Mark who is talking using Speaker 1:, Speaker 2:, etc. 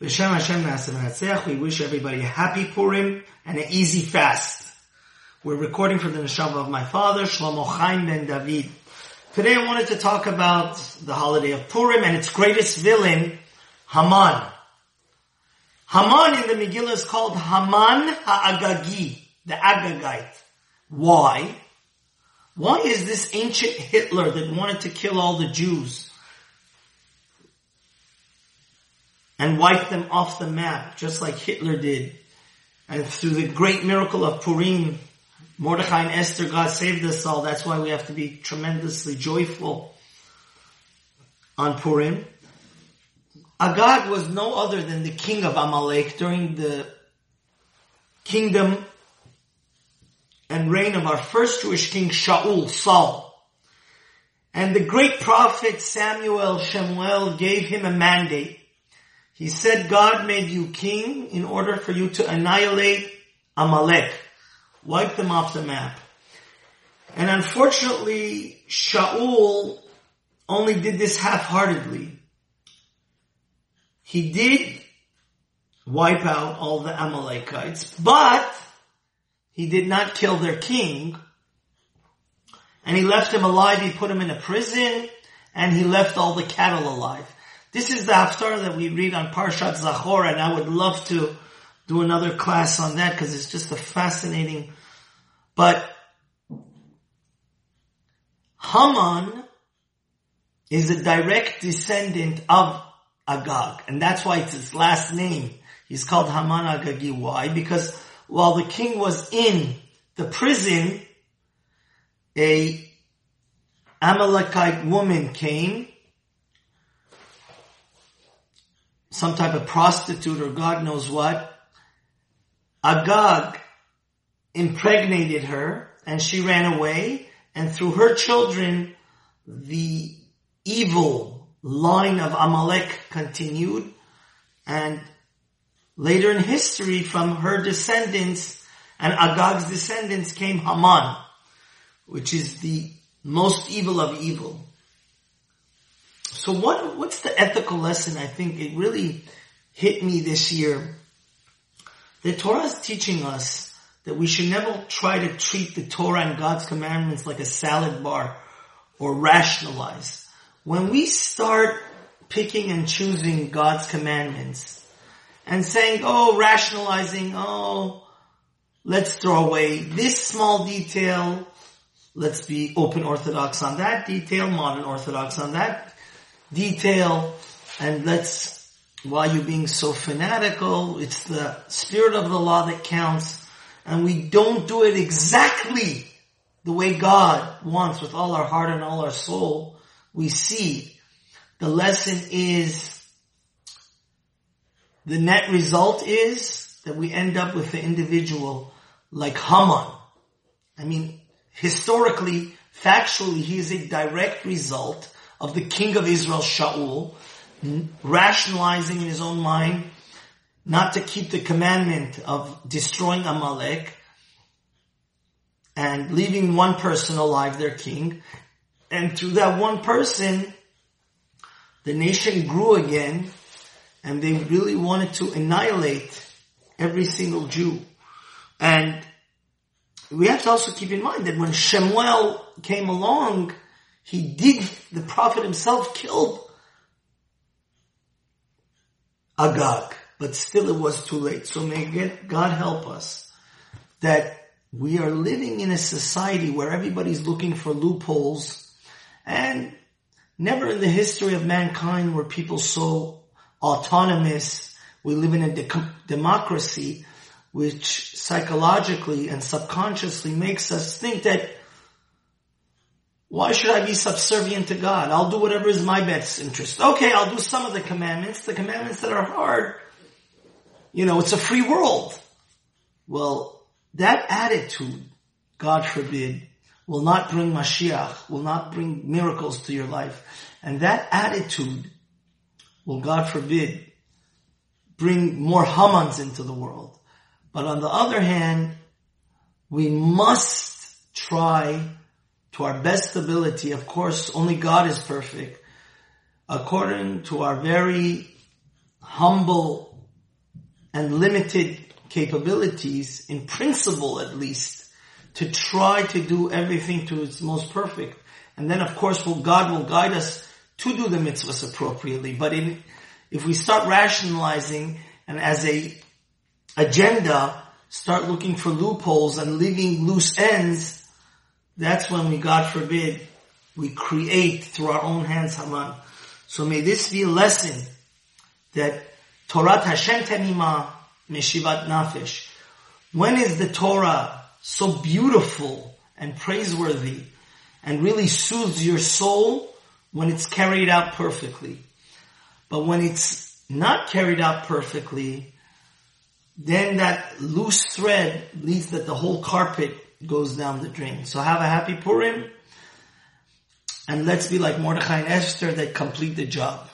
Speaker 1: B'Shem Hashem we wish everybody a happy Purim and an easy fast. We're recording from the neshama of my father, Shlomo Chaim ben David. Today I wanted to talk about the holiday of Purim and its greatest villain, Haman. Haman in the Megillah is called Haman Ha'agagi, the Agagite. Why? Why is this ancient Hitler that wanted to kill all the Jews and wipe them off the map, just like Hitler did. And through the great miracle of Purim, Mordechai and Esther, God saved us all. That's why we have to be tremendously joyful on Purim. Agag was no other than the king of Amalek during the kingdom and reign of our first Jewish king Shaul, Saul. And the great prophet Samuel Shemuel gave him a mandate he said God made you king in order for you to annihilate Amalek. Wipe them off the map. And unfortunately, Shaul only did this half-heartedly. He did wipe out all the Amalekites, but he did not kill their king. And he left him alive, he put him in a prison, and he left all the cattle alive. This is the Haftarah that we read on Parshat Zachor, and I would love to do another class on that because it's just a fascinating, but Haman is a direct descendant of Agag, and that's why it's his last name. He's called Haman Agagi. Why? Because while the king was in the prison, a Amalekite woman came some type of prostitute or God knows what, Agag impregnated her and she ran away and through her children, the evil line of Amalek continued and later in history from her descendants and Agag's descendants came Haman, which is the most evil of evil. So what, what's the ethical lesson? I think it really hit me this year. The Torah is teaching us that we should never try to treat the Torah and God's commandments like a salad bar or rationalize. When we start picking and choosing God's commandments and saying, oh, rationalizing, oh, let's throw away this small detail, let's be open orthodox on that detail, modern orthodox on that detail and let's, why you're being so fanatical, it's the spirit of the law that counts and we don't do it exactly the way God wants with all our heart and all our soul, we see the lesson is the net result is that we end up with the individual like Haman. I mean, historically, factually, he is a direct result of the king of Israel, Shaul, rationalizing in his own mind not to keep the commandment of destroying Amalek and leaving one person alive, their king. And through that one person, the nation grew again and they really wanted to annihilate every single Jew. And we have to also keep in mind that when Shemuel came along, he did, the prophet himself killed Agag, but still it was too late. So may God help us that we are living in a society where everybody's looking for loopholes and never in the history of mankind were people so autonomous. We live in a de- democracy which psychologically and subconsciously makes us think that why should I be subservient to God? I'll do whatever is my best interest. Okay, I'll do some of the commandments, the commandments that are hard. You know, it's a free world. Well, that attitude, God forbid, will not bring Mashiach, will not bring miracles to your life. And that attitude will, God forbid, bring more Hamans into the world. But on the other hand, we must try to our best ability. Of course, only God is perfect. According to our very humble and limited capabilities, in principle at least, to try to do everything to its most perfect. And then of course will God will guide us to do the mitzvahs appropriately. But in, if we start rationalizing and as a agenda, start looking for loopholes and leaving loose ends, that's when we, God forbid, we create through our own hands Haman. So may this be a lesson that Torah Hashem Temima Meshivat Nafesh. When is the Torah so beautiful and praiseworthy and really soothes your soul when it's carried out perfectly? But when it's not carried out perfectly, then that loose thread leads that the whole carpet goes down the drain. So have a happy Purim and let's be like Mordechai and Esther that complete the job.